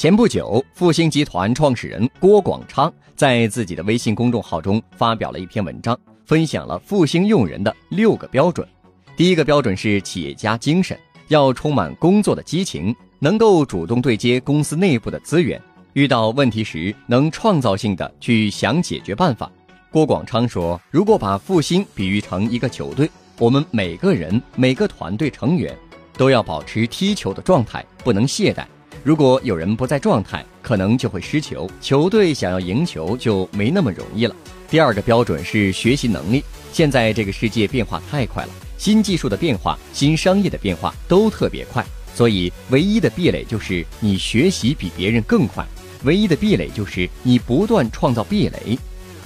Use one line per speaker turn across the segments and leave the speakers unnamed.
前不久，复星集团创始人郭广昌在自己的微信公众号中发表了一篇文章，分享了复星用人的六个标准。第一个标准是企业家精神，要充满工作的激情，能够主动对接公司内部的资源，遇到问题时能创造性的去想解决办法。郭广昌说：“如果把复星比喻成一个球队，我们每个人、每个团队成员都要保持踢球的状态，不能懈怠。”如果有人不在状态，可能就会失球，球队想要赢球就没那么容易了。第二个标准是学习能力。现在这个世界变化太快了，新技术的变化、新商业的变化都特别快，所以唯一的壁垒就是你学习比别人更快，唯一的壁垒就是你不断创造壁垒。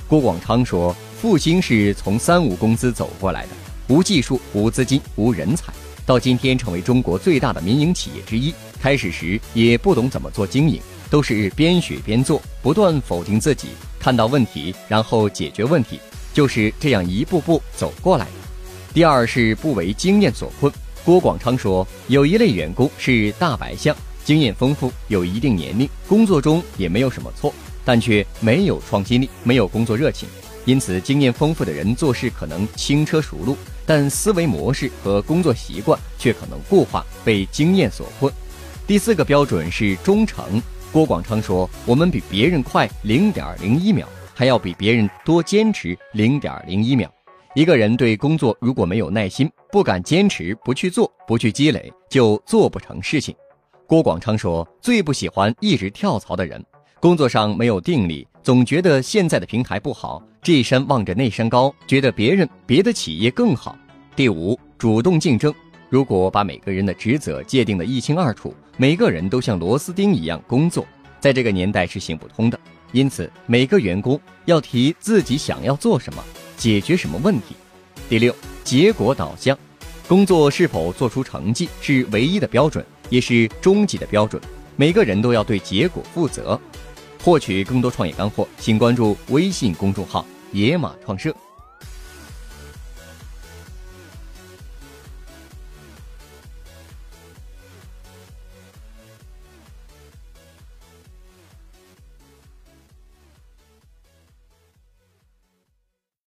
郭广昌说：“复兴是从三无公司走过来的，无技术、无资金、无人才，到今天成为中国最大的民营企业之一。”开始时也不懂怎么做经营，都是边学边做，不断否定自己，看到问题然后解决问题，就是这样一步步走过来的。第二是不为经验所困。郭广昌说，有一类员工是大白象，经验丰富，有一定年龄，工作中也没有什么错，但却没有创新力，没有工作热情。因此，经验丰富的人做事可能轻车熟路，但思维模式和工作习惯却可能固化，被经验所困。第四个标准是忠诚。郭广昌说：“我们比别人快零点零一秒，还要比别人多坚持零点零一秒。一个人对工作如果没有耐心，不敢坚持，不去做，不去积累，就做不成事情。”郭广昌说：“最不喜欢一直跳槽的人，工作上没有定力，总觉得现在的平台不好，这山望着那山高，觉得别人别的企业更好。”第五，主动竞争。如果把每个人的职责界定得一清二楚，每个人都像螺丝钉一样工作，在这个年代是行不通的。因此，每个员工要提自己想要做什么，解决什么问题。第六，结果导向，工作是否做出成绩是唯一的标准，也是终极的标准。每个人都要对结果负责。获取更多创业干货，请关注微信公众号“野马创社”。